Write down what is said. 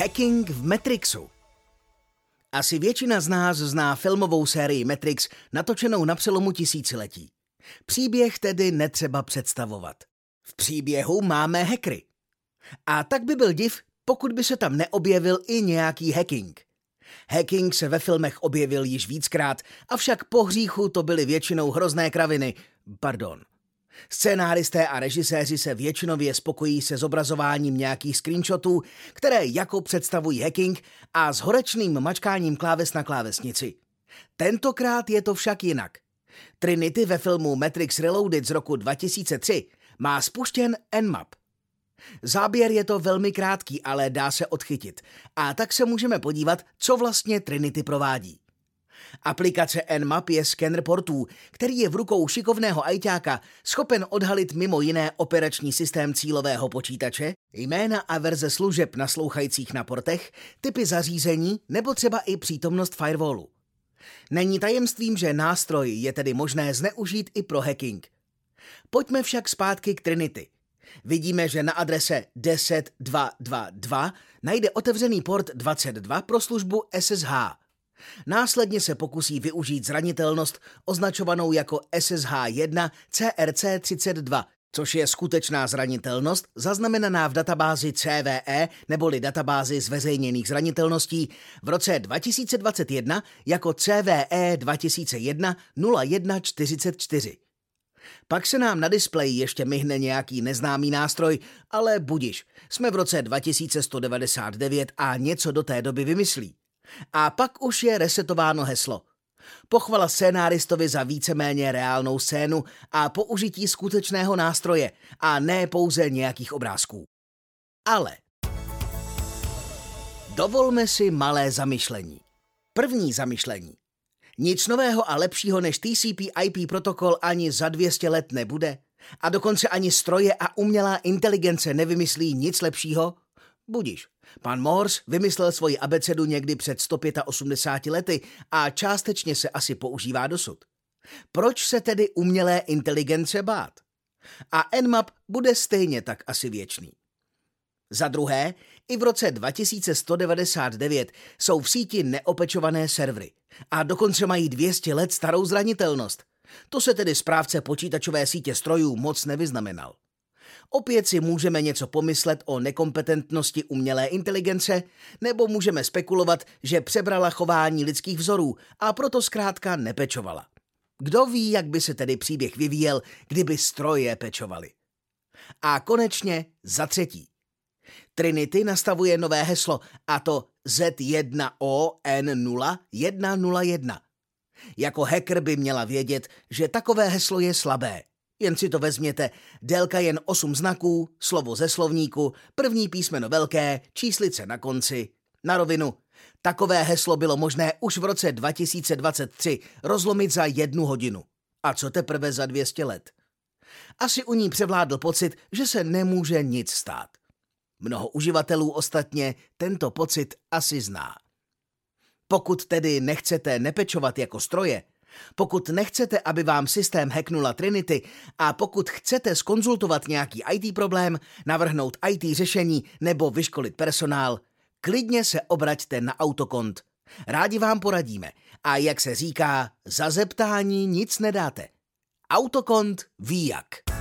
Hacking v Matrixu. Asi většina z nás zná filmovou sérii Matrix, natočenou na přelomu tisíciletí. Příběh tedy netřeba představovat. V příběhu máme hackery. A tak by byl div, pokud by se tam neobjevil i nějaký hacking. Hacking se ve filmech objevil již víckrát, avšak po hříchu to byly většinou hrozné kraviny. Pardon. Scénáristé a režiséři se většinově spokojí se zobrazováním nějakých screenshotů, které jako představují hacking a s horečným mačkáním kláves na klávesnici. Tentokrát je to však jinak. Trinity ve filmu Matrix Reloaded z roku 2003 má spuštěn Nmap. Záběr je to velmi krátký, ale dá se odchytit. A tak se můžeme podívat, co vlastně Trinity provádí. Aplikace Nmap je skener portů, který je v rukou šikovného ajťáka schopen odhalit mimo jiné operační systém cílového počítače, jména a verze služeb naslouchajících na portech, typy zařízení nebo třeba i přítomnost firewallu. Není tajemstvím, že nástroj je tedy možné zneužít i pro hacking. Pojďme však zpátky k Trinity. Vidíme, že na adrese 10222 najde otevřený port 22 pro službu SSH. Následně se pokusí využít zranitelnost označovanou jako SSH1 CRC32, což je skutečná zranitelnost zaznamenaná v databázi CVE neboli databázi zveřejněných zranitelností v roce 2021 jako CVE 2001 0144. Pak se nám na displeji ještě myhne nějaký neznámý nástroj, ale budiš, jsme v roce 2199 a něco do té doby vymyslí. A pak už je resetováno heslo. Pochvala scénáristovi za víceméně reálnou scénu a použití skutečného nástroje a ne pouze nějakých obrázků. Ale dovolme si malé zamyšlení. První zamyšlení. Nic nového a lepšího než TCP IP protokol ani za 200 let nebude? A dokonce ani stroje a umělá inteligence nevymyslí nic lepšího? Budíš. Pan Morse vymyslel svoji abecedu někdy před 185 lety a částečně se asi používá dosud. Proč se tedy umělé inteligence bát? A Nmap bude stejně tak asi věčný. Za druhé, i v roce 2199 jsou v síti neopečované servery a dokonce mají 200 let starou zranitelnost. To se tedy správce počítačové sítě strojů moc nevyznamenal. Opět si můžeme něco pomyslet o nekompetentnosti umělé inteligence, nebo můžeme spekulovat, že přebrala chování lidských vzorů a proto zkrátka nepečovala. Kdo ví, jak by se tedy příběh vyvíjel, kdyby stroje pečovali. A konečně za třetí. Trinity nastavuje nové heslo, a to Z1ON0101. Jako hacker by měla vědět, že takové heslo je slabé. Jen si to vezměte, délka jen 8 znaků, slovo ze slovníku, první písmeno velké, číslice na konci. Na rovinu, takové heslo bylo možné už v roce 2023 rozlomit za jednu hodinu. A co teprve za 200 let? Asi u ní převládl pocit, že se nemůže nic stát. Mnoho uživatelů ostatně tento pocit asi zná. Pokud tedy nechcete nepečovat jako stroje, pokud nechcete, aby vám systém hacknula Trinity a pokud chcete skonzultovat nějaký IT problém, navrhnout IT řešení nebo vyškolit personál, klidně se obraťte na Autokont. Rádi vám poradíme a jak se říká, za zeptání nic nedáte. Autokont ví jak.